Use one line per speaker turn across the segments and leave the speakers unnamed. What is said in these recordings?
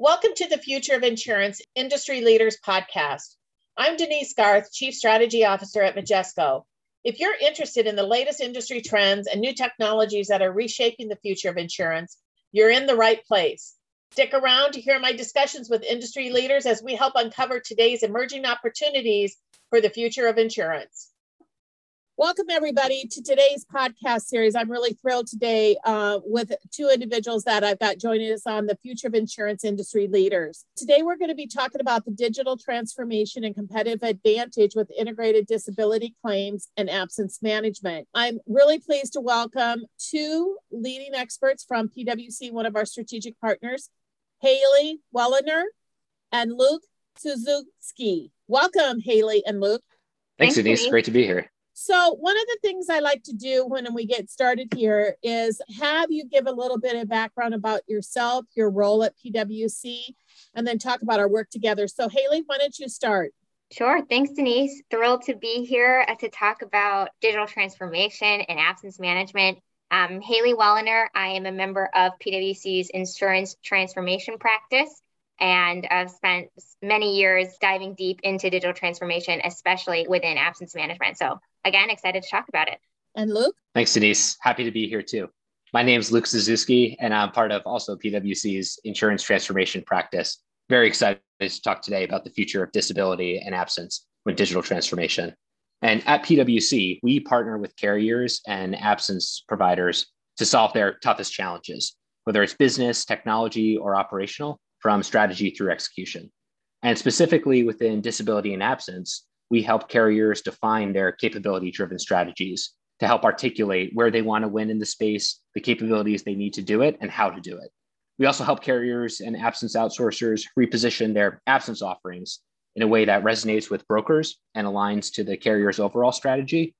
Welcome to the Future of Insurance Industry Leaders podcast. I'm Denise Garth, Chief Strategy Officer at Majesco. If you're interested in the latest industry trends and new technologies that are reshaping the future of insurance, you're in the right place. Stick around to hear my discussions with industry leaders as we help uncover today's emerging opportunities for the future of insurance. Welcome, everybody, to today's podcast series. I'm really thrilled today uh, with two individuals that I've got joining us on the Future of Insurance Industry Leaders. Today, we're going to be talking about the digital transformation and competitive advantage with integrated disability claims and absence management. I'm really pleased to welcome two leading experts from PwC, one of our strategic partners, Haley Wellener and Luke Suczewski. Welcome, Haley and Luke.
Thanks, Thanks Denise. Great to be here.
So, one of the things I like to do when we get started here is have you give a little bit of background about yourself, your role at PwC, and then talk about our work together. So, Haley, why don't you start?
Sure. Thanks, Denise. Thrilled to be here uh, to talk about digital transformation and absence management. I'm Haley Wellener. I am a member of PwC's insurance transformation practice and I've spent many years diving deep into digital transformation, especially within absence management. So again, excited to talk about it.
And Luke?
Thanks, Denise. Happy to be here too. My name is Luke Suczewski, and I'm part of also PwC's insurance transformation practice. Very excited to talk today about the future of disability and absence with digital transformation. And at PwC, we partner with carriers and absence providers to solve their toughest challenges, whether it's business, technology, or operational, from strategy through execution. And specifically within disability and absence, we help carriers define their capability driven strategies to help articulate where they want to win in the space, the capabilities they need to do it, and how to do it. We also help carriers and absence outsourcers reposition their absence offerings in a way that resonates with brokers and aligns to the carrier's overall strategy.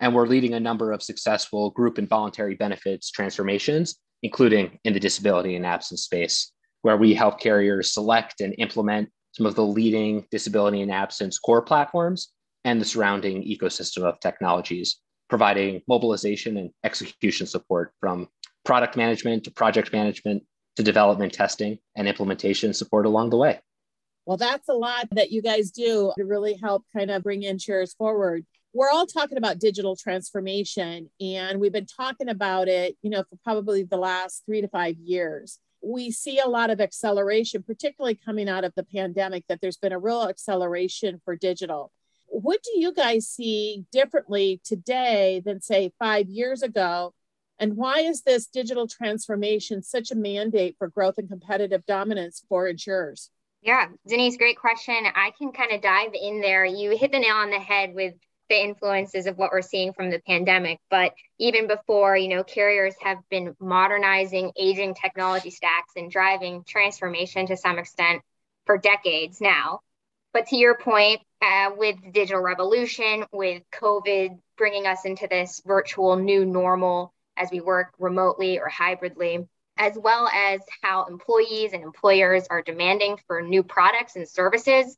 And we're leading a number of successful group and voluntary benefits transformations, including in the disability and absence space, where we help carriers select and implement some of the leading disability and absence core platforms and the surrounding ecosystem of technologies, providing mobilization and execution support from product management to project management to development testing and implementation support along the way.
Well, that's a lot that you guys do to really help kind of bring insurers forward. We're all talking about digital transformation, and we've been talking about it, you know, for probably the last three to five years we see a lot of acceleration, particularly coming out of the pandemic, that there's been a real acceleration for digital. What do you guys see differently today than, say, five years ago? And why is this digital transformation such a mandate for growth and competitive dominance for insurers?
Yeah, Denise, great question. I can kind of dive in there. You hit the nail on the head with the influences of what we're seeing from the pandemic. But even before, you know, carriers have been modernizing aging technology stacks and driving transformation to some extent for decades now. But to your point, uh, with digital revolution, with COVID bringing us into this virtual new normal as we work remotely or hybridly, as well as how employees and employers are demanding for new products and services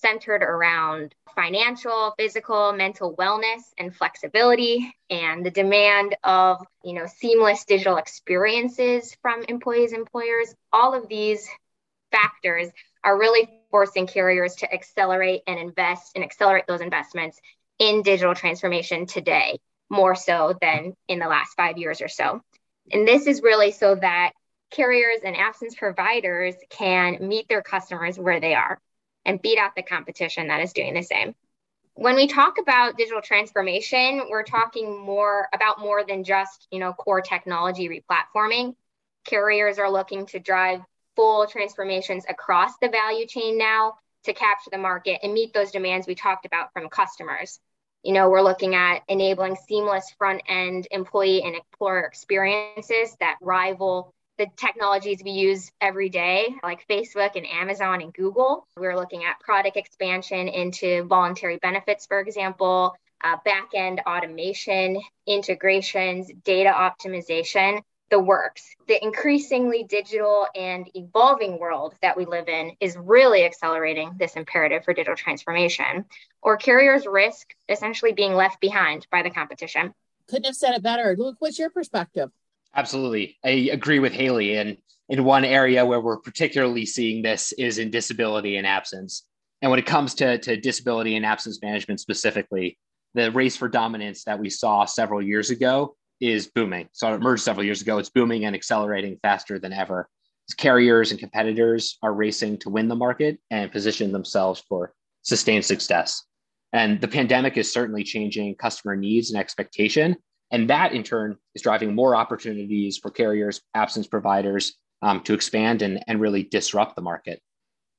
centered around financial, physical, mental wellness and flexibility and the demand of, you know, seamless digital experiences from employees employers. All of these factors are really forcing carriers to accelerate and invest and accelerate those investments in digital transformation today, more so than in the last 5 years or so. And this is really so that carriers and absence providers can meet their customers where they are and beat out the competition that is doing the same. When we talk about digital transformation, we're talking more about more than just, you know, core technology replatforming. Carriers are looking to drive full transformations across the value chain now to capture the market and meet those demands we talked about from customers. You know, we're looking at enabling seamless front end employee and employer experiences that rival the technologies we use every day, like Facebook and Amazon and Google. We're looking at product expansion into voluntary benefits, for example, uh, back end automation, integrations, data optimization, the works. The increasingly digital and evolving world that we live in is really accelerating this imperative for digital transformation, or carriers risk essentially being left behind by the competition.
Couldn't have said it better. Luke, what's your perspective?
Absolutely. I agree with Haley. And in one area where we're particularly seeing this is in disability and absence. And when it comes to, to disability and absence management specifically, the race for dominance that we saw several years ago is booming. So it emerged several years ago. It's booming and accelerating faster than ever. Carriers and competitors are racing to win the market and position themselves for sustained success. And the pandemic is certainly changing customer needs and expectation. And that in turn is driving more opportunities for carriers, absence providers um, to expand and, and really disrupt the market.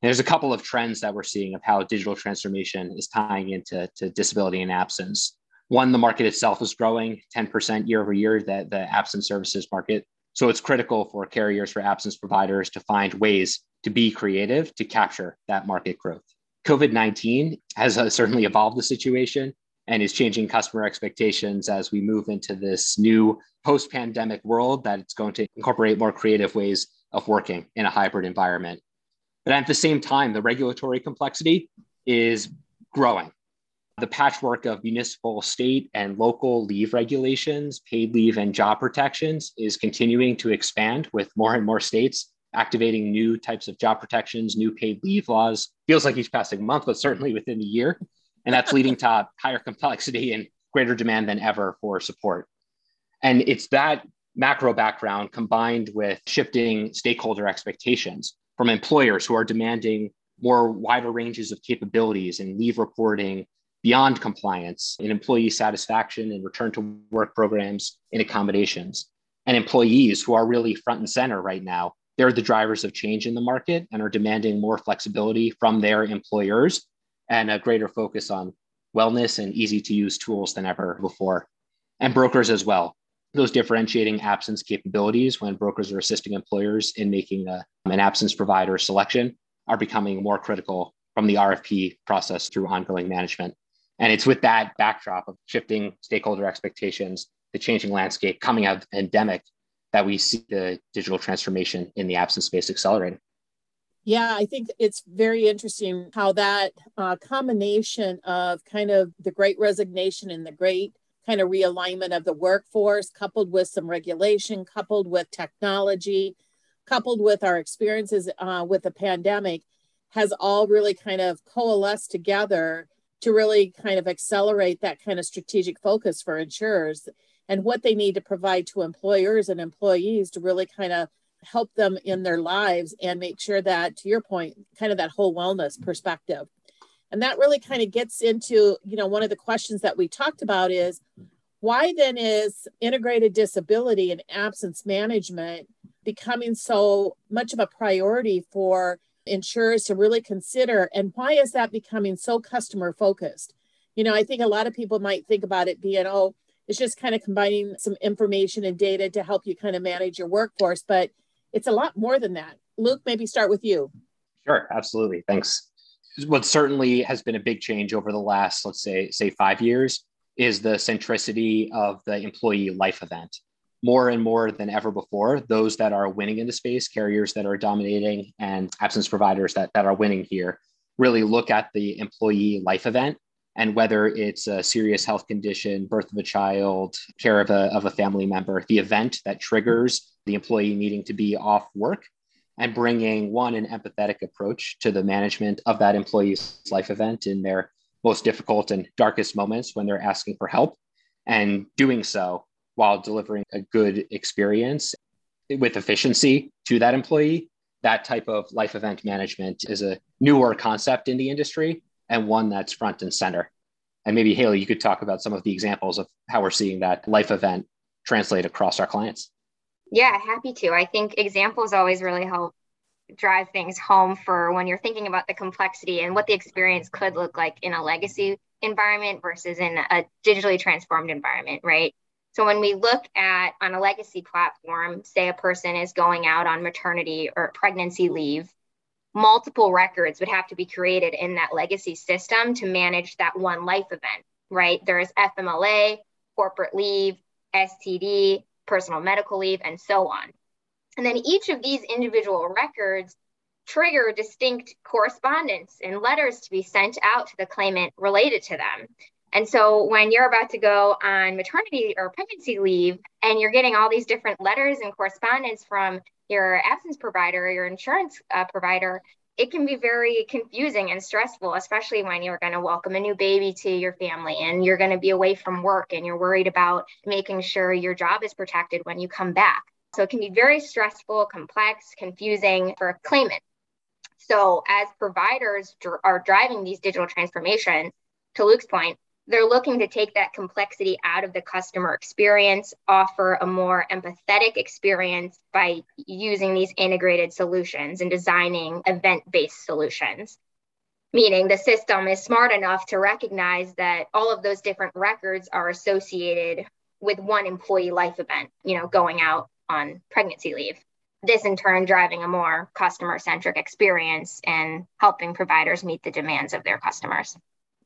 And there's a couple of trends that we're seeing of how digital transformation is tying into to disability and absence. One, the market itself is growing 10% year over year, the, the absence services market. So it's critical for carriers, for absence providers to find ways to be creative to capture that market growth. COVID 19 has uh, certainly evolved the situation and is changing customer expectations as we move into this new post pandemic world that it's going to incorporate more creative ways of working in a hybrid environment. But at the same time, the regulatory complexity is growing the patchwork of municipal, state, and local leave regulations, paid leave, and job protections is continuing to expand with more and more states activating new types of job protections, new paid leave laws. Feels like each passing month, but certainly within the year. And that's leading to higher complexity and greater demand than ever for support. And it's that macro background combined with shifting stakeholder expectations from employers who are demanding more wider ranges of capabilities and leave reporting beyond compliance in employee satisfaction and return to work programs and accommodations. And employees who are really front and center right now, they're the drivers of change in the market and are demanding more flexibility from their employers and a greater focus on wellness and easy to use tools than ever before. And brokers as well. Those differentiating absence capabilities when brokers are assisting employers in making a, an absence provider selection are becoming more critical from the RFP process through ongoing management. And it's with that backdrop of shifting stakeholder expectations, the changing landscape coming out of the pandemic, that we see the digital transformation in the absence space accelerating.
Yeah, I think it's very interesting how that uh, combination of kind of the great resignation and the great kind of realignment of the workforce, coupled with some regulation, coupled with technology, coupled with our experiences uh, with the pandemic, has all really kind of coalesced together to really kind of accelerate that kind of strategic focus for insurers and what they need to provide to employers and employees to really kind of help them in their lives and make sure that to your point kind of that whole wellness perspective. And that really kind of gets into you know one of the questions that we talked about is why then is integrated disability and absence management becoming so much of a priority for insurers to really consider? And why is that becoming so customer focused? You know i think a lot of people might think about it being oh it's just kind of combining some information and data to help you kind of manage your workforce but it's a lot more than that. Luke maybe start with you.
Sure absolutely. Thanks. What certainly has been a big change over the last let's say say five years is the centricity of the employee life event. More and more than ever before, those that are winning in the space, carriers that are dominating, and absence providers that, that are winning here, really look at the employee life event and whether it's a serious health condition, birth of a child, care of a, of a family member, the event that triggers the employee needing to be off work and bringing one an empathetic approach to the management of that employee's life event in their most difficult and darkest moments when they're asking for help and doing so while delivering a good experience with efficiency to that employee. That type of life event management is a newer concept in the industry and one that's front and center. And maybe Haley, you could talk about some of the examples of how we're seeing that life event translate across our clients.
Yeah, happy to. I think examples always really help drive things home for when you're thinking about the complexity and what the experience could look like in a legacy environment versus in a digitally transformed environment, right? So when we look at on a legacy platform, say a person is going out on maternity or pregnancy leave, multiple records would have to be created in that legacy system to manage that one life event, right? There's FMLA, corporate leave, STD, personal medical leave, and so on. And then each of these individual records trigger distinct correspondence and letters to be sent out to the claimant related to them. And so when you're about to go on maternity or pregnancy leave and you're getting all these different letters and correspondence from your absence provider your insurance uh, provider, it can be very confusing and stressful, especially when you're going to welcome a new baby to your family and you're going to be away from work and you're worried about making sure your job is protected when you come back. So it can be very stressful, complex, confusing for a claimant. So as providers dr- are driving these digital transformations, to Luke's point, they're looking to take that complexity out of the customer experience, offer a more empathetic experience by using these integrated solutions and designing event based solutions. Meaning the system is smart enough to recognize that all of those different records are associated with one employee life event, you know, going out on pregnancy leave. This in turn driving a more customer centric experience and helping providers meet the demands of their customers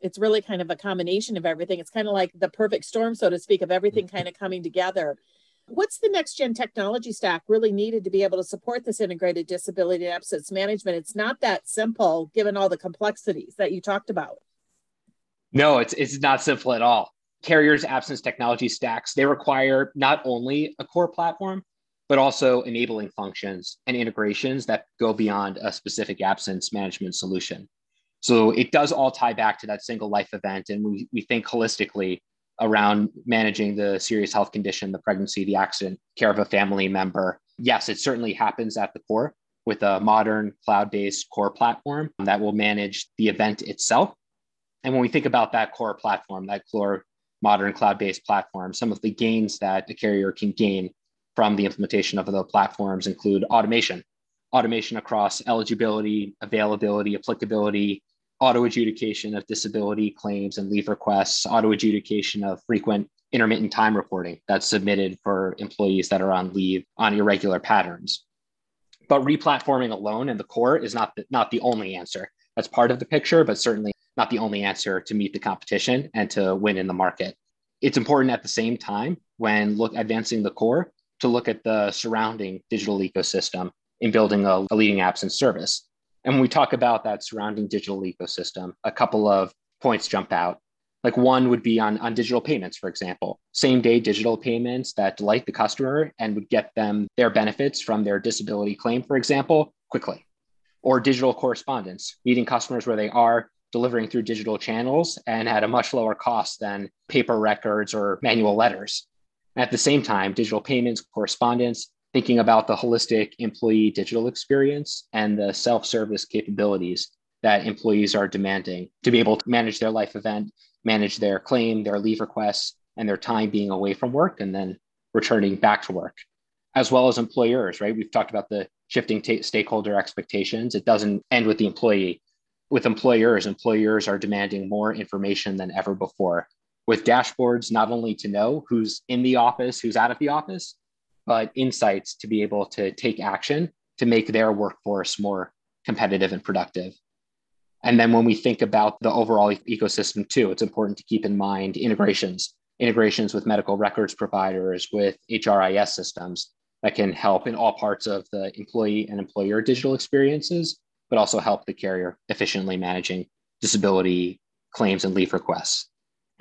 it's really kind of a combination of everything. It's kind of like the perfect storm, so to speak, of everything kind of coming together. What's the next gen technology stack really needed to be able to support this integrated disability and absence management? It's not that simple given all the complexities that you talked about.
No, it's it's not simple at all. Carriers absence technology stacks, they require not only a core platform, but also enabling functions and integrations that go beyond a specific absence management solution. So it does all tie back to that single life event. And we, we think holistically around managing the serious health condition, the pregnancy, the accident, care of a family member. Yes, it certainly happens at the core with a modern cloud based core platform that will manage the event itself. And when we think about that core platform, that core modern cloud based platform, some of the gains that a carrier can gain from the implementation of the platforms include automation, automation across eligibility, availability, applicability, auto adjudication of disability claims and leave requests, auto adjudication of frequent intermittent time reporting that's submitted for employees that are on leave on irregular patterns. But replatforming alone in the core is not the, not the only answer. That's part of the picture, but certainly not the only answer to meet the competition and to win in the market. It's important at the same time when look advancing the core to look at the surrounding digital ecosystem in building a, a leading and service. And when we talk about that surrounding digital ecosystem, a couple of points jump out. Like one would be on, on digital payments, for example, same day digital payments that delight the customer and would get them their benefits from their disability claim, for example, quickly. Or digital correspondence, meeting customers where they are, delivering through digital channels and at a much lower cost than paper records or manual letters. At the same time, digital payments, correspondence, thinking about the holistic employee digital experience and the self service capabilities that employees are demanding to be able to manage their life event, manage their claim, their leave requests, and their time being away from work and then returning back to work, as well as employers, right? We've talked about the shifting t- stakeholder expectations. It doesn't end with the employee. With employers, employers are demanding more information than ever before with dashboards, not only to know who's in the office, who's out of the office, but insights to be able to take action to make their workforce more competitive and productive. And then when we think about the overall ecosystem too, it's important to keep in mind integrations, integrations with medical records providers, with HRIS systems that can help in all parts of the employee and employer digital experiences, but also help the carrier efficiently managing disability claims and leave requests.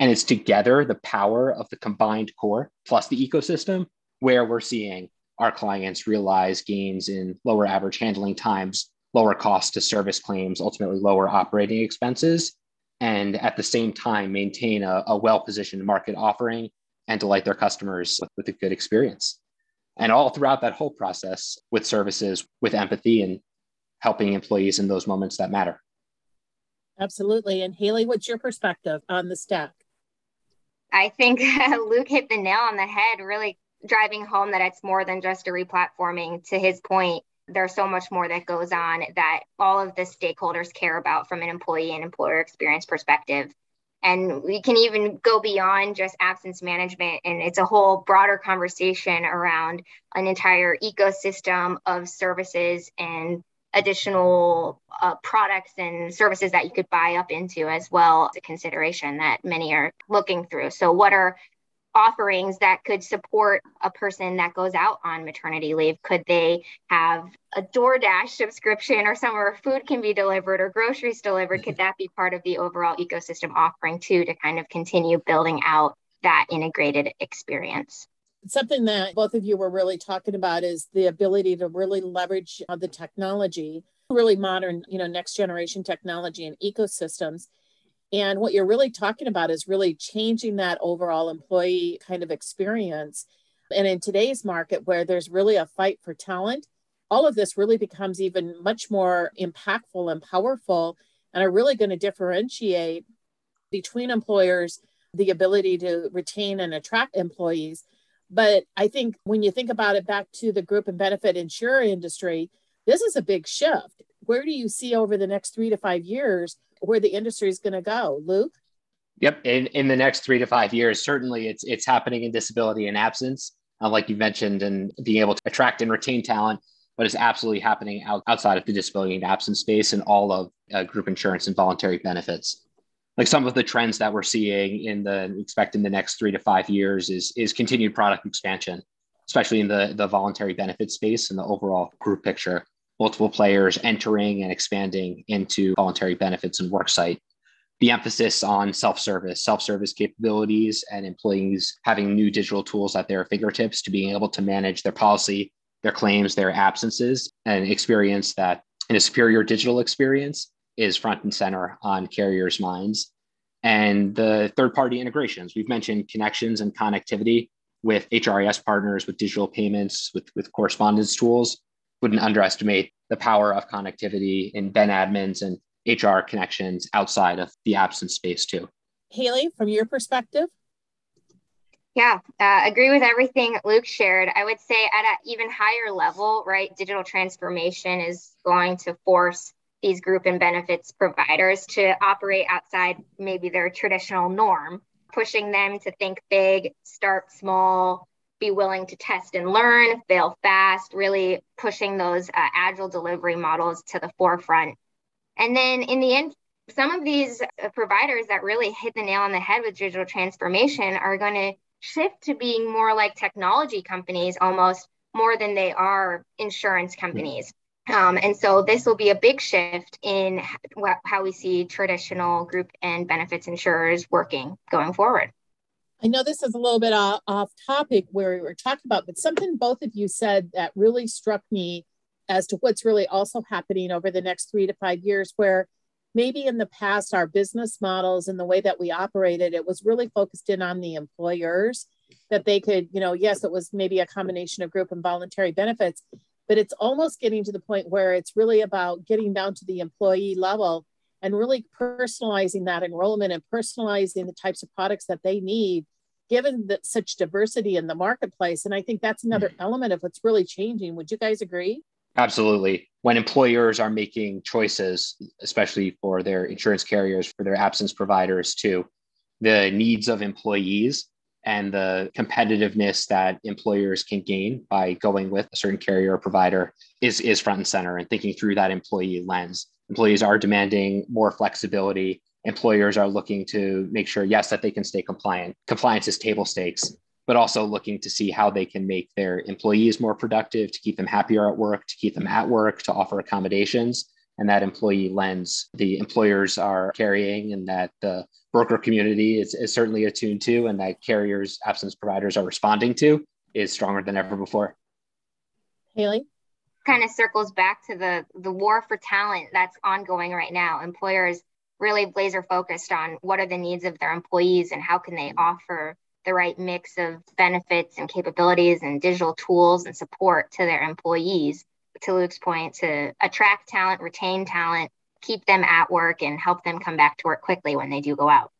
And it's together the power of the combined core plus the ecosystem where we're seeing our clients realize gains in lower average handling times, lower cost to service claims, ultimately lower operating expenses, and at the same time maintain a, a well positioned market offering and delight their customers with, with a good experience. And all throughout that whole process with services, with empathy, and helping employees in those moments that matter.
Absolutely. And Haley, what's your perspective on the stack?
I think Luke hit the nail on the head really driving home that it's more than just a replatforming. To his point, there's so much more that goes on that all of the stakeholders care about from an employee and employer experience perspective. And we can even go beyond just absence management, and it's a whole broader conversation around an entire ecosystem of services and additional uh, products and services that you could buy up into as well as a consideration that many are looking through. So, what are offerings that could support a person that goes out on maternity leave? Could they have a DoorDash subscription or somewhere food can be delivered or groceries delivered? Could that be part of the overall ecosystem offering too to kind of continue building out that integrated experience?
Something that both of you were really talking about is the ability to really leverage uh, the technology, really modern, you know, next generation technology and ecosystems and what you're really talking about is really changing that overall employee kind of experience. And in today's market, where there's really a fight for talent, all of this really becomes even much more impactful and powerful and are really going to differentiate between employers the ability to retain and attract employees. But I think when you think about it back to the group and benefit insurer industry, this is a big shift. Where do you see over the next three to five years where the industry is going to go. Luke?
Yep. In, in the next three to five years, certainly it's, it's happening in disability and absence, uh, like you mentioned, and being able to attract and retain talent, but it's absolutely happening out, outside of the disability and absence space and all of uh, group insurance and voluntary benefits. Like some of the trends that we're seeing in the expect in the next three to five years is, is continued product expansion, especially in the, the voluntary benefit space and the overall group picture multiple players entering and expanding into voluntary benefits and worksite. The emphasis on self service, self service capabilities, and employees having new digital tools at their fingertips to being able to manage their policy, their claims, their absences, and experience that in a superior digital experience is front and center on carriers' minds. And the third party integrations, we've mentioned connections and connectivity with HRIS partners, with digital payments, with, with correspondence tools wouldn't underestimate the power of connectivity in Ben admins and HR connections outside of the absence space too.
Haley, from your perspective?
Yeah, uh, agree with everything Luke shared. I would say at an even higher level, right, digital transformation is going to force these group and benefits providers to operate outside maybe their traditional norm, pushing them to think big, start small, be willing to test and learn, fail fast, really pushing those uh, agile delivery models to the forefront. And then in the end, some of these uh, providers that really hit the nail on the head with digital transformation are going to shift to being more like technology companies almost more than they are insurance companies. Um, and so this will be a big shift in how we see traditional group and benefits insurers working going forward.
I know this is a little bit off, off topic where we were talking about, but something both of you said that really struck me as to what's really also happening over the next three to five years, where maybe in the past our business models and the way that we operated, it was really focused in on the employers that they could, you know, yes, it was maybe a combination of group and voluntary benefits, but it's almost getting to the point where it's really about getting down to the employee level and really personalizing that enrollment and personalizing the types of products that they need given that such diversity in the marketplace. And i think that's another mm-hmm. element of what's really changing. Would you guys agree?
Absolutely. When employers are making choices especially for their insurance carriers for their absence providers too the needs of employees and the competitiveness that employers can gain by going with a certain carrier or provider is, is front and center and thinking through that employee lens employees are demanding more flexibility. Employers are looking to make sure, yes, that they can stay compliant. Compliance is table stakes, but also looking to see how they can make their employees more productive, to keep them happier at work, to keep them at work, to offer accommodations. And that employee lens the employers are carrying, and that the broker community is, is certainly attuned to, and that carriers, absence providers are responding to is stronger than ever before.
Haley?
Kind of circles back to the the war for talent that's ongoing right now. Employers really laser focused on what are the needs of their employees and how can they offer the right mix of benefits and capabilities and digital tools and support to their employees. To Luke's point, to attract talent, retain talent, keep them at work, and help them come back to work quickly when they do go out.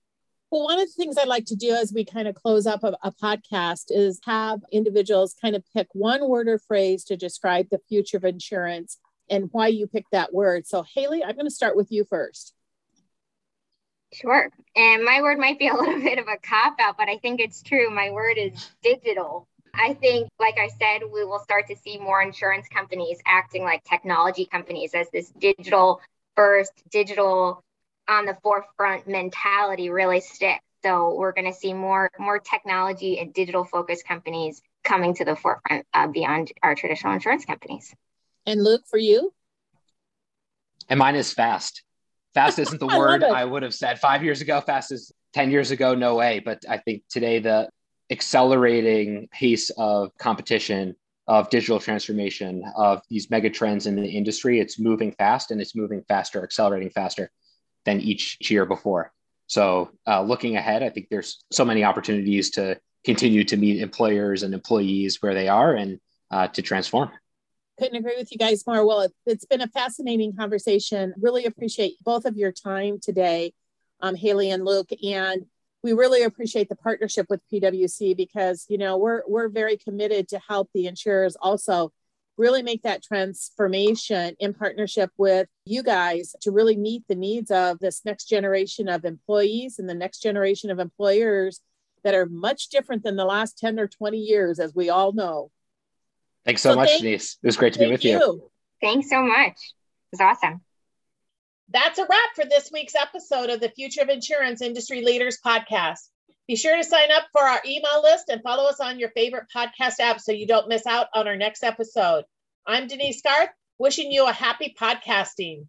Well, one of the things I'd like to do as we kind of close up a, a, podcast is have individuals kind of pick one word or phrase to describe the future of insurance and why you picked that word. So, Haley, I'm going to start with you first.
Sure. And my word might be a little bit of a cop out, but I think it's true. My word is digital. I think, like I said, we will start to see more insurance companies acting like technology companies as this digital first, digital on the forefront mentality really sticks. So we're going to see more more technology and digital focused companies coming to the forefront uh, beyond our traditional insurance companies.
And Luke, for you?
And mine is fast. Fast isn't the word I would have said five years ago. Fast is 10 years ago, no way. But I think today the accelerating pace of competition, of digital transformation, of these mega trends in the industry, it's moving fast and it's moving faster, accelerating faster than each year before. So, uh, looking ahead, I think there's so many opportunities to continue to meet employers and employees where they are and uh, to transform.
Couldn't agree with you guys more. Well, it, has been a fascinating conversation. Really appreciate both of your time today, um, Haley and Luke, and we really appreciate the partnership with PwC because you know we're we're very committed to help the insurers also really make that transformation in partnership with you guys to really meet the needs of this next generation of employees and the next generation of employers that are much different than the last 10 or 20 years, as we all know.
Thanks so, so much, thank, Denise. It was great to be with you. you.
Thanks so much. It was awesome.
That's a wrap for this week's episode of the Future of Insurance Industry Leaders podcast. Be sure to sign up for our email list and follow us on your favorite podcast app so you don't miss out on our next episode. I'm Denise Garth, wishing you a happy podcasting.